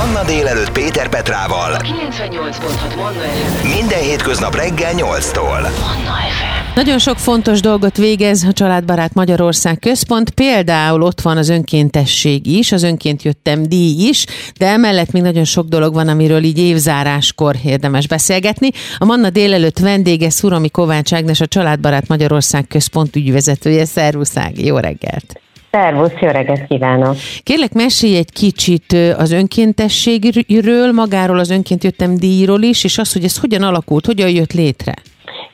Manna délelőtt Péter Petrával. 98.6 Manna FM. Minden hétköznap reggel 8-tól. Manna FM. Nagyon sok fontos dolgot végez a Családbarát Magyarország Központ, például ott van az önkéntesség is, az önként jöttem díj is, de emellett még nagyon sok dolog van, amiről így évzáráskor érdemes beszélgetni. A Manna délelőtt vendége Szurami Kovács Ágnes, a Családbarát Magyarország Központ ügyvezetője. Szervusz Ági, jó reggelt! Szervusz, jó reggelt kívánok! Kérlek, mesélj egy kicsit az önkéntességről, magáról az önként jöttem díjról is, és az, hogy ez hogyan alakult, hogyan jött létre.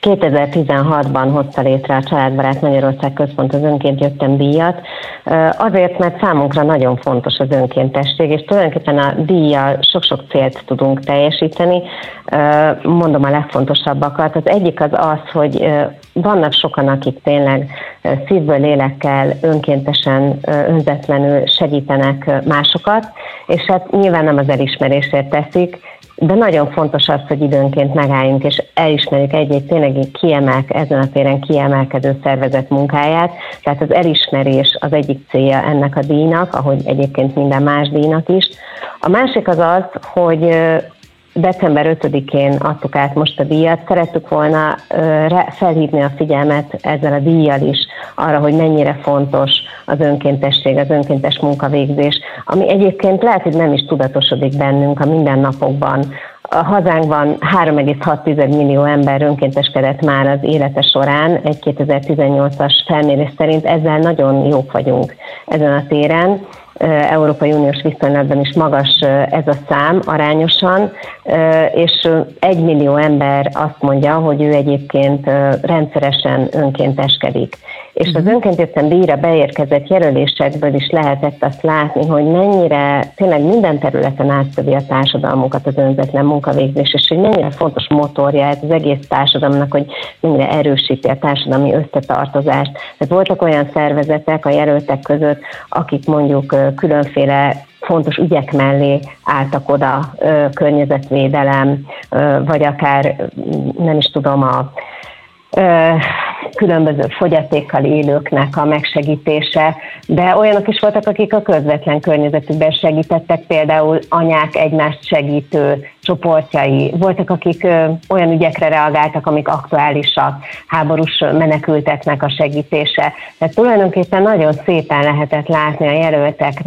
2016-ban hozta létre a Családbarát Magyarország Központ az önként jöttem díjat, azért, mert számunkra nagyon fontos az önkéntesség, és tulajdonképpen a díjjal sok-sok célt tudunk teljesíteni. Mondom a legfontosabbakat. Az egyik az az, hogy vannak sokan, akik tényleg szívből, lélekkel, önkéntesen, önzetlenül segítenek másokat, és hát nyilván nem az elismerésért teszik, de nagyon fontos az, hogy időnként megálljunk és elismerjük egy-egy tényleg kiemelk, ezen a téren kiemelkedő szervezet munkáját. Tehát az elismerés az egyik célja ennek a díjnak, ahogy egyébként minden más díjnak is. A másik az az, hogy december 5-én adtuk át most a díjat, szerettük volna felhívni a figyelmet ezzel a díjjal is arra, hogy mennyire fontos az önkéntesség, az önkéntes munkavégzés, ami egyébként lehet, hogy nem is tudatosodik bennünk a mindennapokban. A hazánkban 3,6 millió ember önkénteskedett már az élete során, egy 2018-as felmérés szerint ezzel nagyon jók vagyunk ezen a téren. Európai Uniós viszonylatban is magas ez a szám arányosan, és egy millió ember azt mondja, hogy ő egyébként rendszeresen önkénteskedik. És az önkéntészen díjra beérkezett jelölésekből is lehetett azt látni, hogy mennyire tényleg minden területen átszövi a társadalmunkat az önzetlen munkavégzés, és hogy mennyire fontos motorja ez az egész társadalomnak, hogy mennyire erősíti a társadalmi összetartozást. Tehát voltak olyan szervezetek a jelöltek között, akik mondjuk különféle fontos ügyek mellé álltak oda, környezetvédelem, vagy akár nem is tudom, a különböző fogyatékkal élőknek a megsegítése, de olyanok is voltak, akik a közvetlen környezetükben segítettek, például anyák egymást segítő csoportjai. Voltak, akik olyan ügyekre reagáltak, amik aktuálisak, háborús menekülteknek a segítése. Tehát tulajdonképpen nagyon szépen lehetett látni a jelöltek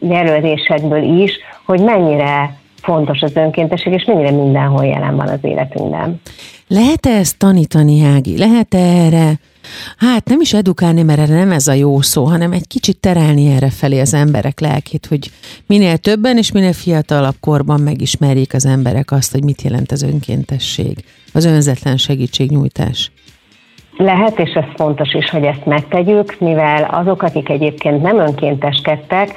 jelölésekből is, hogy mennyire fontos az önkéntesség, és mennyire mindenhol jelen van az életünkben. Lehet-e ezt tanítani, Ági? Lehet-e erre, hát nem is edukálni, mert erre nem ez a jó szó, hanem egy kicsit terelni erre felé az emberek lelkét, hogy minél többen és minél fiatalabb korban megismerjék az emberek azt, hogy mit jelent az önkéntesség, az önzetlen segítségnyújtás. Lehet, és ez fontos is, hogy ezt megtegyük, mivel azok, akik egyébként nem önkénteskedtek,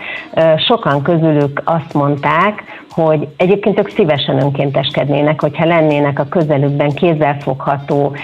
sokan közülük azt mondták, hogy egyébként ők szívesen önkénteskednének, hogyha lennének a közelükben kézzelfogható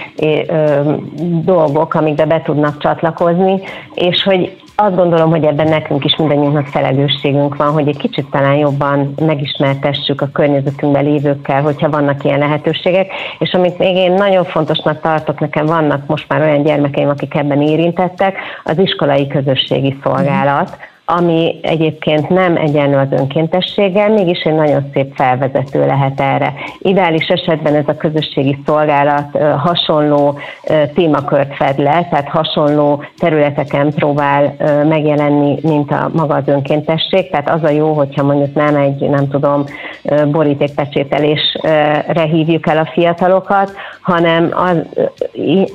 dolgok, amikbe be tudnak csatlakozni, és hogy azt gondolom, hogy ebben nekünk is mindannyiunknak felelősségünk van, hogy egy kicsit talán jobban megismertessük a környezetünkben lévőkkel, hogyha vannak ilyen lehetőségek, és amit még én nagyon fontosnak tartok, nekem vannak most már olyan gyermekeim, akik ebben érintettek, az iskolai közösségi szolgálat, ami egyébként nem egyenlő az önkéntességgel, mégis egy nagyon szép felvezető lehet erre. Ideális esetben ez a közösségi szolgálat hasonló témakört fed le, tehát hasonló területeken próbál megjelenni, mint a maga az önkéntesség, tehát az a jó, hogyha mondjuk nem egy, nem tudom, borítékpecsételésre hívjuk el a fiatalokat, hanem az,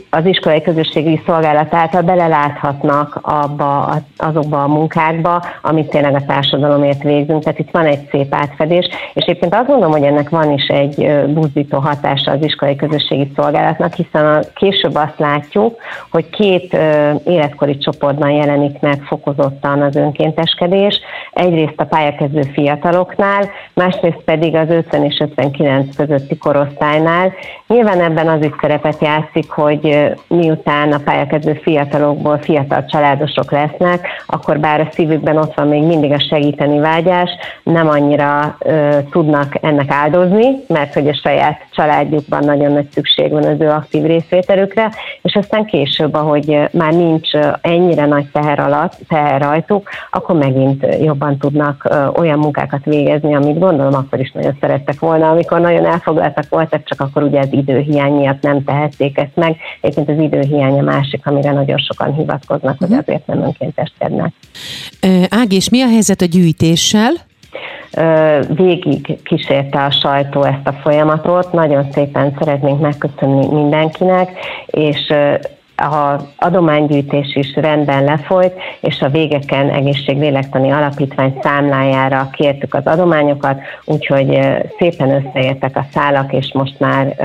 az iskolai közösségi szolgálat által beleláthatnak abba, azokba a munkákba, amit tényleg a társadalomért végzünk. Tehát itt van egy szép átfedés, és egyébként azt gondolom, hogy ennek van is egy buzdító hatása az iskolai közösségi szolgálatnak, hiszen a, később azt látjuk, hogy két ö, életkori csoportban jelenik meg fokozottan az önkénteskedés. Egyrészt a pályakezdő fiataloknál, másrészt pedig az 50 és 59 közötti korosztálynál. Nyilván ebben az is szerepet játszik, hogy miután a pályakezdő fiatalokból fiatal családosok lesznek, akkor bár a szívükben ott van még mindig a segíteni vágyás, nem annyira ö, tudnak ennek áldozni, mert hogy a saját családjukban nagyon nagy szükség van az ő aktív részvételükre, és aztán később, ahogy már nincs ennyire nagy teher alatt, teher rajtuk, akkor megint jobban tudnak olyan munkákat végezni, amit gondolom akkor is nagyon szerettek volna, amikor nagyon elfoglaltak voltak, csak akkor ugye az időhiány miatt nem tehették ezt meg. Egyébként az időhiány a másik, amire nagyon sokan hivatkoznak, hogy mhm. azért nem önkénteskednek. Ági, és mi a helyzet a gyűjtéssel? végig kísérte a sajtó ezt a folyamatot. Nagyon szépen szeretnénk megköszönni mindenkinek, és a adománygyűjtés is rendben lefolyt, és a végeken egészséglélektani alapítvány számlájára kértük az adományokat, úgyhogy szépen összeértek a szálak, és most már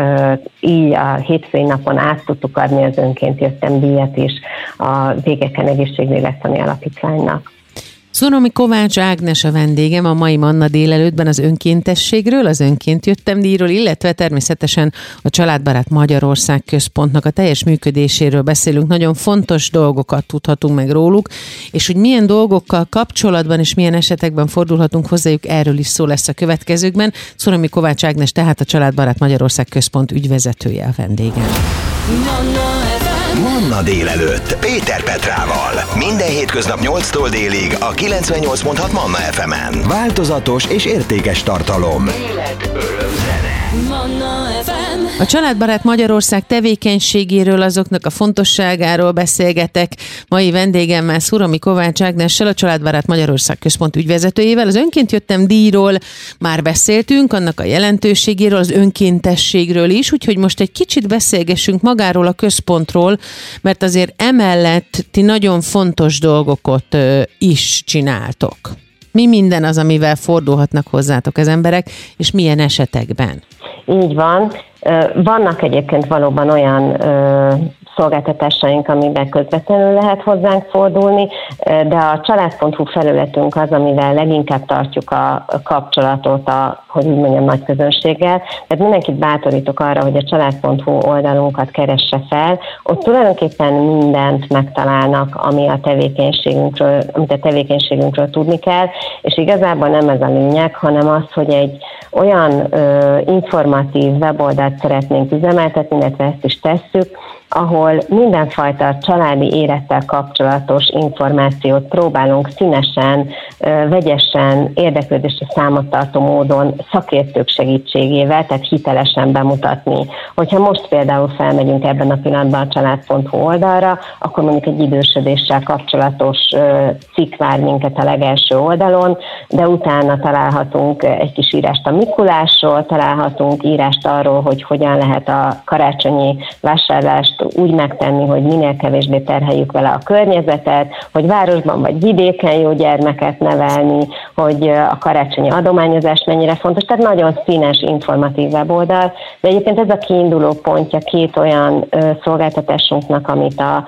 így a hétfői napon át tudtuk adni az önként jöttem díjat is a végeken egészséglélektani alapítványnak. Szunomi Kovács Ágnes a vendégem a mai Manna délelőttben az önkéntességről, az önként jöttem díjról, illetve természetesen a Családbarát Magyarország központnak a teljes működéséről beszélünk. Nagyon fontos dolgokat tudhatunk meg róluk, és hogy milyen dolgokkal kapcsolatban és milyen esetekben fordulhatunk hozzájuk, erről is szó lesz a következőkben. Szunomi Kovács Ágnes tehát a Családbarát Magyarország központ ügyvezetője a vendégem. Manna délelőtt Péter Petrával. Minden hétköznap 8-tól délig a 98.6 Manna FM-en. Változatos és értékes tartalom. Élet, öröm, zene. A Családbarát Magyarország tevékenységéről, azoknak a fontosságáról beszélgetek. Mai vendégemmel Szuromi Kovács Ágnessel, a Családbarát Magyarország központ ügyvezetőjével. Az önként jöttem díjról már beszéltünk, annak a jelentőségéről, az önkéntességről is, úgyhogy most egy kicsit beszélgessünk magáról a központról, mert azért emellett ti nagyon fontos dolgokat is csináltok. Mi minden az, amivel fordulhatnak hozzátok az emberek, és milyen esetekben? Így van. Vannak egyébként valóban olyan szolgáltatásaink, amiben közvetlenül lehet hozzánk fordulni, de a család.hu felületünk az, amivel leginkább tartjuk a kapcsolatot, a, hogy úgy mondjam, nagy közönséggel. Tehát mindenkit bátorítok arra, hogy a család.hu oldalunkat keresse fel. Ott tulajdonképpen mindent megtalálnak, ami a tevékenységünkről, amit a tevékenységünkről tudni kell, és igazából nem ez a lényeg, hanem az, hogy egy olyan ö, informatív weboldalt szeretnénk üzemeltetni, illetve ezt is tesszük, ahol mindenfajta családi élettel kapcsolatos információt próbálunk színesen, vegyesen, érdeklődésre számot tartó módon szakértők segítségével, tehát hitelesen bemutatni. Hogyha most például felmegyünk ebben a pillanatban a család.hu oldalra, akkor mondjuk egy idősödéssel kapcsolatos cikk vár minket a legelső oldalon, de utána találhatunk egy kis írást a Mikulásról, találhatunk írást arról, hogy hogyan lehet a karácsonyi vásárlást úgy megtenni, hogy minél kevésbé terheljük vele a környezetet, hogy városban vagy vidéken jó gyermeket nevelni, hogy a karácsonyi adományozás mennyire fontos. Tehát nagyon színes, informatív weboldal, de egyébként ez a kiinduló pontja két olyan szolgáltatásunknak, amit a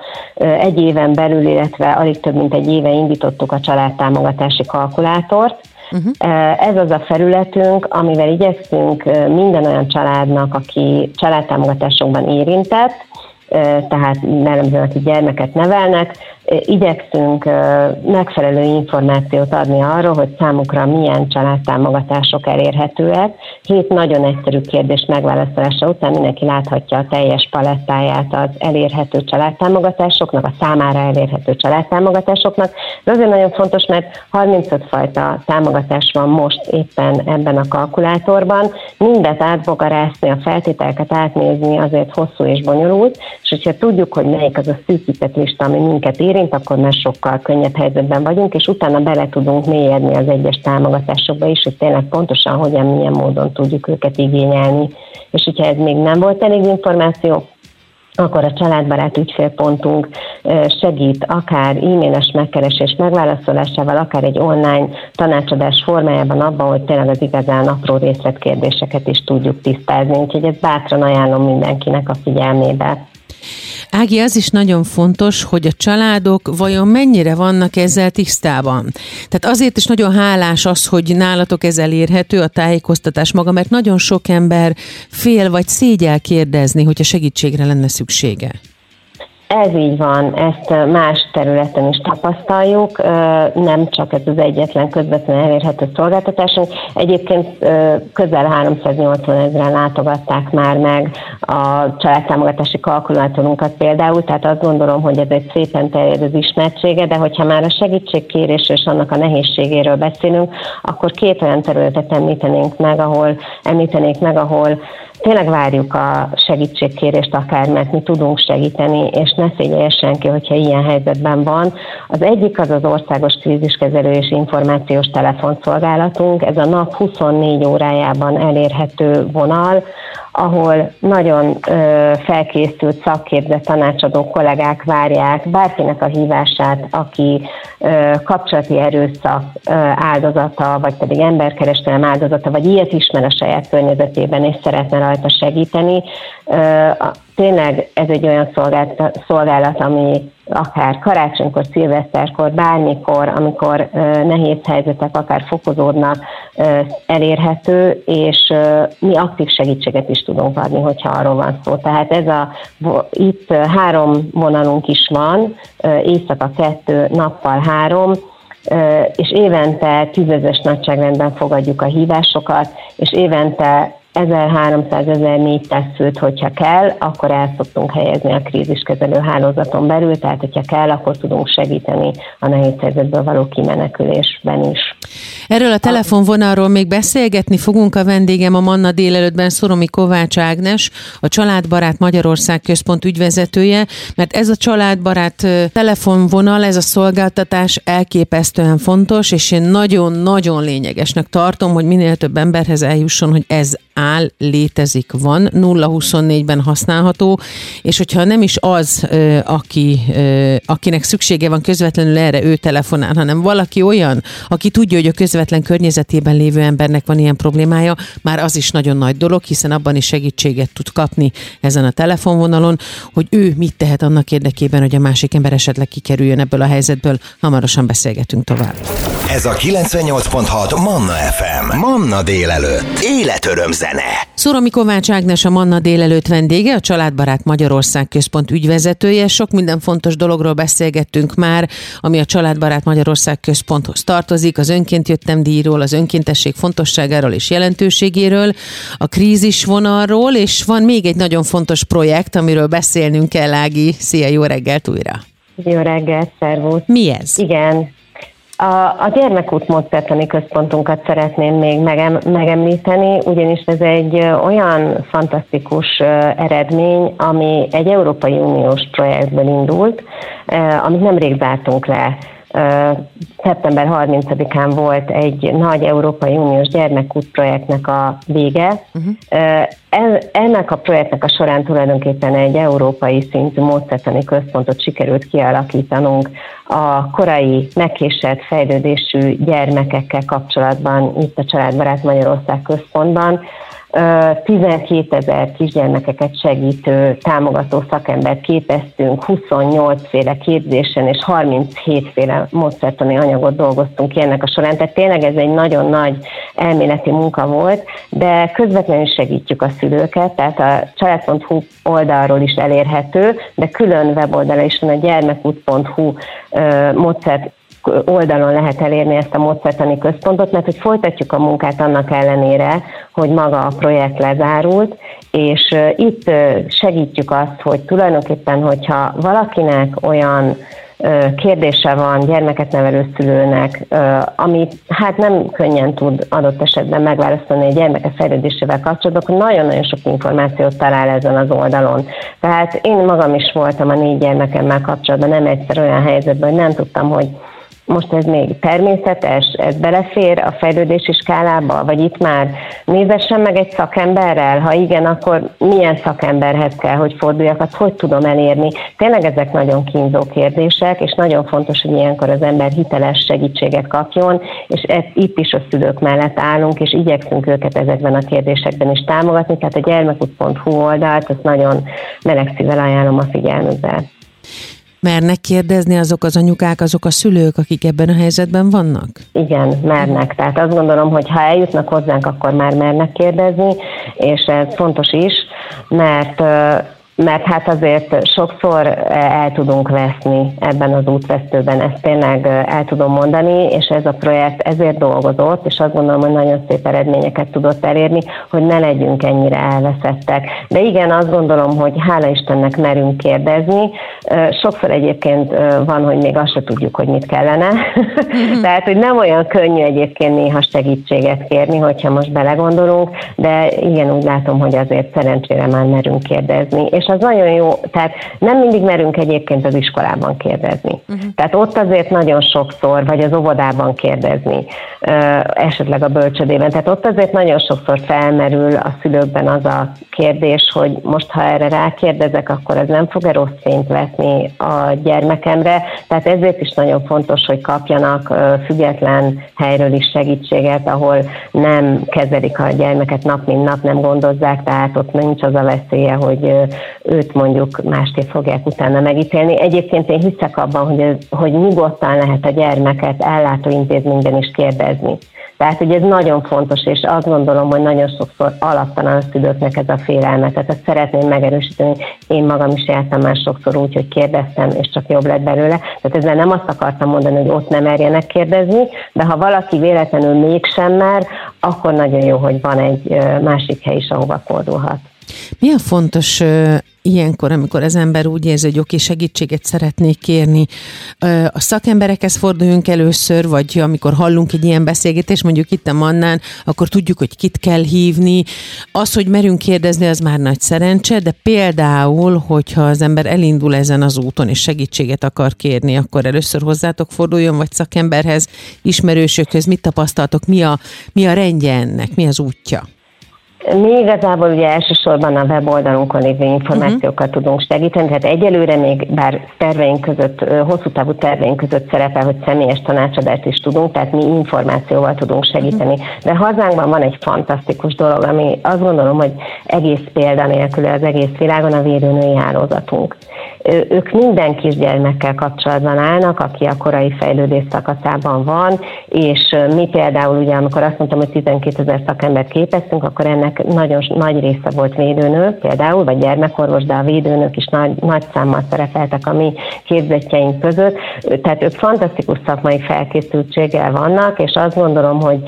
egy éven belül, illetve alig több mint egy éve indítottuk a családtámogatási kalkulátort, Uh-huh. Ez az a felületünk, amivel igyekszünk minden olyan családnak, aki családtámogatásokban érintett, tehát jellemzően, akik gyermeket nevelnek, igyekszünk megfelelő információt adni arról, hogy számukra milyen családtámogatások elérhetőek. Hét nagyon egyszerű kérdés megválaszolása után mindenki láthatja a teljes palettáját az elérhető családtámogatásoknak, a számára elérhető családtámogatásoknak. Ez azért nagyon fontos, mert 35 fajta támogatás van most éppen ebben a kalkulátorban. Mindet átbogarászni, a feltételeket átnézni azért hosszú és bonyolult, és hogyha tudjuk, hogy melyik az a szűkített lista, ami minket érint, akkor már sokkal könnyebb helyzetben vagyunk, és utána bele tudunk mélyedni az egyes támogatásokba is, hogy tényleg pontosan hogyan, milyen módon tudjuk őket igényelni. És hogyha ez még nem volt elég információ, akkor a családbarát ügyfélpontunk segít akár e-mailes megkeresés megválaszolásával, akár egy online tanácsadás formájában abban, hogy tényleg az igazán apró részletkérdéseket is tudjuk tisztázni. Úgyhogy ezt bátran ajánlom mindenkinek a figyelmébe. Ági, az is nagyon fontos, hogy a családok vajon mennyire vannak ezzel tisztában. Tehát azért is nagyon hálás az, hogy nálatok ez elérhető, a tájékoztatás maga, mert nagyon sok ember fél vagy szégyel kérdezni, hogyha segítségre lenne szüksége. Ez így van, ezt más területen is tapasztaljuk, nem csak ez az egyetlen közvetlenül elérhető szolgáltatásunk. Egyébként közel 380 ezeren látogatták már meg a családtámogatási kalkulátorunkat például, tehát azt gondolom, hogy ez egy szépen terjed az ismertsége, de hogyha már a segítségkérés és annak a nehézségéről beszélünk, akkor két olyan területet említenénk meg, ahol említenék meg, ahol tényleg várjuk a segítségkérést akár, mert mi tudunk segíteni, és ne szégyelje senki, hogyha ilyen helyzetben van. Az egyik az az országos kríziskezelő és információs telefonszolgálatunk, ez a nap 24 órájában elérhető vonal, ahol nagyon ö, felkészült, szakképzett tanácsadó kollégák várják bárkinek a hívását, aki ö, kapcsolati erőszak ö, áldozata, vagy pedig emberkereskedelem áldozata, vagy ilyet ismer a saját környezetében, és szeretne rajta segíteni. Ö, tényleg ez egy olyan szolgálat ami akár karácsonykor, szilveszterkor, bármikor, amikor nehéz helyzetek akár fokozódnak, elérhető, és mi aktív segítséget is tudunk adni, hogyha arról van szó. Tehát ez a, itt három vonalunk is van, éjszaka kettő, nappal három, és évente tízezes nagyságrendben fogadjuk a hívásokat, és évente 1300-1400 főt, hogyha kell, akkor el szoktunk helyezni a kríziskezelő hálózaton belül, tehát hogyha kell, akkor tudunk segíteni a nehéz helyzetből való kimenekülésben is. Erről a telefonvonalról még beszélgetni fogunk. A vendégem a Manna délelőttben Szoromi Kovács Ágnes, a Családbarát Magyarország központ ügyvezetője, mert ez a családbarát telefonvonal, ez a szolgáltatás elképesztően fontos, és én nagyon-nagyon lényegesnek tartom, hogy minél több emberhez eljusson, hogy ez áll, létezik, van, 0-24-ben használható, és hogyha nem is az, aki, akinek szüksége van közvetlenül erre, ő telefonál, hanem valaki olyan, aki tudja, hogy a közvetlen környezetében lévő embernek van ilyen problémája, már az is nagyon nagy dolog, hiszen abban is segítséget tud kapni ezen a telefonvonalon, hogy ő mit tehet annak érdekében, hogy a másik ember esetleg kikerüljön ebből a helyzetből. Hamarosan beszélgetünk tovább. Ez a 98.6 Manna FM. Manna délelőtt. Életöröm zene. Szoromi Kovács Ágnes a Manna délelőtt vendége, a Családbarát Magyarország Központ ügyvezetője. Sok minden fontos dologról beszélgettünk már, ami a Családbarát Magyarország Központhoz tartozik, az önként jöttem díjról, az önkéntesség fontosságáról és jelentőségéről, a krízis vonalról, és van még egy nagyon fontos projekt, amiről beszélnünk kell, Ági. Szia, jó reggelt újra! Jó reggelt, szervusz! Mi ez? Igen, a, a gyermekút módszertani központunkat szeretném még megem, megemlíteni, ugyanis ez egy olyan fantasztikus eredmény, ami egy Európai Uniós projektből indult, amit nemrég zártunk le szeptember 30-án volt egy nagy Európai Uniós gyermekút projektnek a vége. Uh-huh. Ennek a projektnek a során tulajdonképpen egy európai szintű módszertani központot sikerült kialakítanunk a korai megkésett fejlődésű gyermekekkel kapcsolatban itt a Családbarát Magyarország központban, 12 ezer kisgyermekeket segítő támogató szakembert képeztünk, 28 féle képzésen és 37 féle módszertani anyagot dolgoztunk ki ennek a során. Tehát tényleg ez egy nagyon nagy elméleti munka volt, de közvetlenül segítjük a szülőket, tehát a család.hu oldalról is elérhető, de külön weboldala is van a gyermekút.hu módszert oldalon lehet elérni ezt a módszertani központot, mert hogy folytatjuk a munkát annak ellenére, hogy maga a projekt lezárult, és itt segítjük azt, hogy tulajdonképpen, hogyha valakinek olyan kérdése van gyermeket nevelő szülőnek, amit hát nem könnyen tud adott esetben megválaszolni egy gyermeke fejlődésével kapcsolatban, akkor nagyon-nagyon sok információt talál ezen az oldalon. Tehát én magam is voltam a négy gyermekemmel kapcsolatban nem egyszer olyan helyzetben, hogy nem tudtam, hogy most ez még természetes, ez belefér a fejlődési skálába, vagy itt már nézessen meg egy szakemberrel, ha igen, akkor milyen szakemberhez kell, hogy forduljak, azt hogy tudom elérni. Tényleg ezek nagyon kínzó kérdések, és nagyon fontos, hogy ilyenkor az ember hiteles segítséget kapjon, és ez, itt is a szülők mellett állunk, és igyekszünk őket ezekben a kérdésekben is támogatni, tehát a gyermekút.hu oldalt, azt nagyon meleg szívvel ajánlom a figyelmükbe. Mernek kérdezni azok az anyukák, azok a szülők, akik ebben a helyzetben vannak? Igen, mernek. Tehát azt gondolom, hogy ha eljutnak hozzánk, akkor már mernek kérdezni, és ez fontos is, mert mert hát azért sokszor el tudunk veszni ebben az útvesztőben, ezt tényleg el tudom mondani, és ez a projekt ezért dolgozott, és azt gondolom, hogy nagyon szép eredményeket tudott elérni, hogy ne legyünk ennyire elveszettek. De igen, azt gondolom, hogy hála Istennek merünk kérdezni. Sokszor egyébként van, hogy még azt se tudjuk, hogy mit kellene. Tehát, hogy nem olyan könnyű egyébként néha segítséget kérni, hogyha most belegondolunk, de igen, úgy látom, hogy azért szerencsére már merünk kérdezni. És és az nagyon jó, tehát nem mindig merünk egyébként az iskolában kérdezni. Uh-huh. Tehát ott azért nagyon sokszor, vagy az óvodában kérdezni, esetleg a bölcsödében. Tehát ott azért nagyon sokszor felmerül a szülőkben az a kérdés, hogy most ha erre rákérdezek, akkor ez nem fog-e rossz fényt vetni a gyermekemre. Tehát ezért is nagyon fontos, hogy kapjanak független helyről is segítséget, ahol nem kezelik a gyermeket nap mint nap, nem gondozzák, tehát ott nincs az a veszélye, hogy őt mondjuk másképp fogják utána megítélni. Egyébként én hiszek abban, hogy, hogy nyugodtan lehet a gyermeket ellátó intézményben is kérdezni. Tehát, hogy ez nagyon fontos, és azt gondolom, hogy nagyon sokszor alaptalan a szülőknek ez a félelme. Tehát ezt szeretném megerősíteni. Én magam is jártam már sokszor úgy, hogy kérdeztem, és csak jobb lett belőle. Tehát ezzel nem azt akartam mondani, hogy ott nem merjenek kérdezni, de ha valaki véletlenül mégsem mer, akkor nagyon jó, hogy van egy másik hely is, ahova fordulhat. A fontos ilyenkor, amikor az ember úgy érzi, hogy oké, segítséget szeretnék kérni, a szakemberekhez forduljunk először, vagy amikor hallunk egy ilyen beszélgetést, mondjuk itt a Mannán, akkor tudjuk, hogy kit kell hívni. Az, hogy merünk kérdezni, az már nagy szerencse, de például, hogyha az ember elindul ezen az úton, és segítséget akar kérni, akkor először hozzátok forduljon, vagy szakemberhez, ismerősökhöz, mit tapasztaltok, mi a, mi a rendje ennek, mi az útja? Mi igazából ugye elsősorban a weboldalunkon lévő információkat uh-huh. tudunk segíteni, tehát egyelőre még bár terveink között, hosszú távú terveink között szerepel, hogy személyes tanácsadást is tudunk, tehát mi információval tudunk segíteni. Uh-huh. De hazánkban van egy fantasztikus dolog, ami azt gondolom, hogy egész példa nélkül az egész világon a védőnői hálózatunk ők minden kisgyermekkel kapcsolatban állnak, aki a korai fejlődés szakaszában van, és mi például ugye, amikor azt mondtam, hogy 12 ezer szakembert képeztünk, akkor ennek nagyon nagy része volt védőnő, például, vagy gyermekorvos, de a védőnök is nagy, nagy számmal szerepeltek a mi képzetjeink között. Tehát ők fantasztikus szakmai felkészültséggel vannak, és azt gondolom, hogy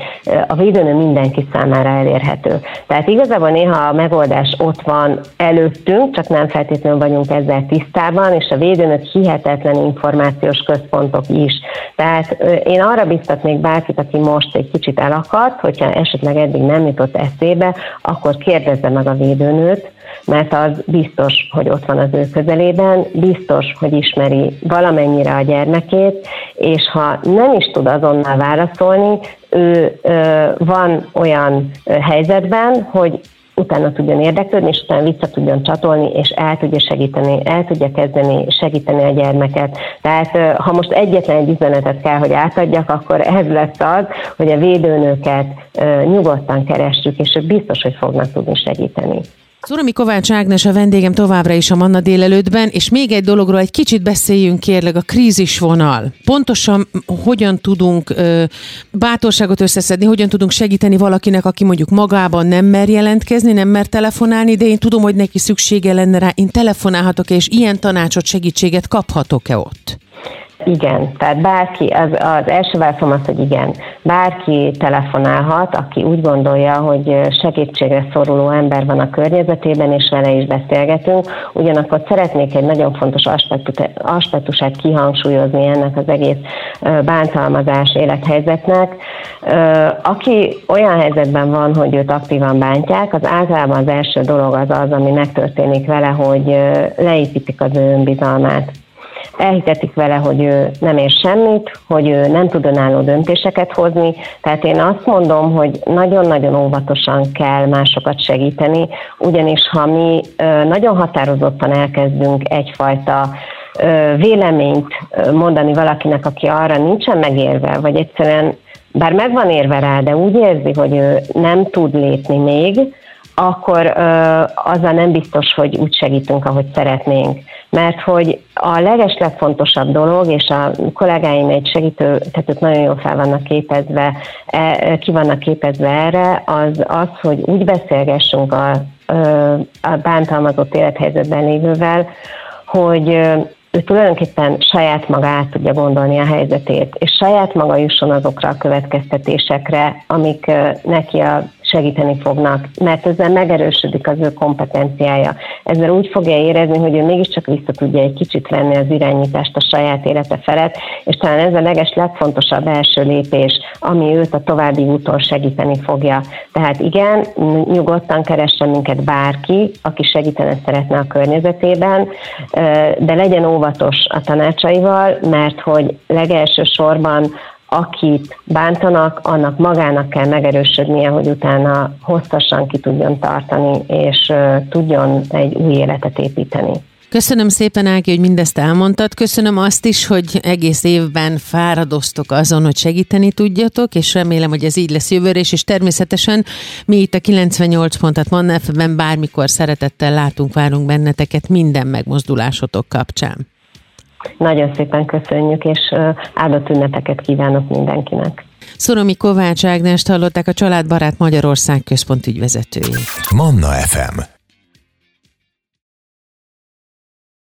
a védőnő mindenki számára elérhető. Tehát igazából néha a megoldás ott van előttünk, csak nem feltétlenül vagyunk ezzel tisztában, és a védőnök hihetetlen információs központok is. Tehát én arra biztatnék bárkit, aki most egy kicsit elakadt, hogyha esetleg eddig nem jutott eszébe, akkor kérdezze meg a védőnőt, mert az biztos, hogy ott van az ő közelében, biztos, hogy ismeri valamennyire a gyermekét, és ha nem is tud azonnal válaszolni, ő ö, van olyan helyzetben, hogy utána tudjon érdeklődni, és utána vissza tudjon csatolni, és el tudja segíteni, el tudja kezdeni segíteni a gyermeket. Tehát ha most egyetlen egy üzenetet kell, hogy átadjak, akkor ez lesz az, hogy a védőnőket nyugodtan keressük, és ők biztos, hogy fognak tudni segíteni. Szurami Kovács Ágnes a vendégem továbbra is a Manna délelőttben, és még egy dologról egy kicsit beszéljünk kérlek, a krízisvonal. Pontosan hogyan tudunk ö, bátorságot összeszedni, hogyan tudunk segíteni valakinek, aki mondjuk magában nem mer jelentkezni, nem mer telefonálni, de én tudom, hogy neki szüksége lenne rá, én telefonálhatok és ilyen tanácsot, segítséget kaphatok-e ott? Igen, tehát bárki, az, az első válaszom az, hogy igen, bárki telefonálhat, aki úgy gondolja, hogy segítségre szoruló ember van a környezetében, és vele is beszélgetünk. Ugyanakkor szeretnék egy nagyon fontos aspektusát kihangsúlyozni ennek az egész bántalmazás élethelyzetnek. Aki olyan helyzetben van, hogy őt aktívan bántják, az általában az első dolog az az, ami megtörténik vele, hogy leépítik az önbizalmát elhitetik vele, hogy ő nem ér semmit, hogy ő nem tud önálló döntéseket hozni. Tehát én azt mondom, hogy nagyon-nagyon óvatosan kell másokat segíteni, ugyanis ha mi nagyon határozottan elkezdünk egyfajta véleményt mondani valakinek, aki arra nincsen megérve, vagy egyszerűen bár megvan érve rá, de úgy érzi, hogy ő nem tud lépni még, akkor azzal nem biztos, hogy úgy segítünk, ahogy szeretnénk. Mert hogy a leges legfontosabb dolog, és a kollégáim egy segítő, tehát ők nagyon jól fel vannak képezve, e, ki vannak képezve erre, az az, hogy úgy beszélgessünk a, a bántalmazott élethelyzetben lévővel, hogy ő tulajdonképpen saját maga át tudja gondolni a helyzetét, és saját maga jusson azokra a következtetésekre, amik neki a segíteni fognak, mert ezzel megerősödik az ő kompetenciája. Ezzel úgy fogja érezni, hogy ő mégiscsak vissza tudja egy kicsit venni az irányítást a saját élete felett, és talán ez a leges legfontosabb első lépés, ami őt a további úton segíteni fogja. Tehát igen, nyugodtan keressen minket bárki, aki segítene szeretne a környezetében, de legyen óvatos a tanácsaival, mert hogy legelső sorban akit bántanak, annak magának kell megerősödnie, hogy utána hosszasan ki tudjon tartani, és tudjon egy új életet építeni. Köszönöm szépen, Ági, hogy mindezt elmondtad. Köszönöm azt is, hogy egész évben fáradoztok azon, hogy segíteni tudjatok, és remélem, hogy ez így lesz jövőre is, és természetesen mi itt a 98 pontat Manna bármikor szeretettel látunk, várunk benneteket minden megmozdulásotok kapcsán. Nagyon szépen köszönjük, és áldott ünnepeket kívánok mindenkinek. Szoromi Kovács Ágnest hallották a Családbarát Magyarország központ ügyvezetőjét. Manna FM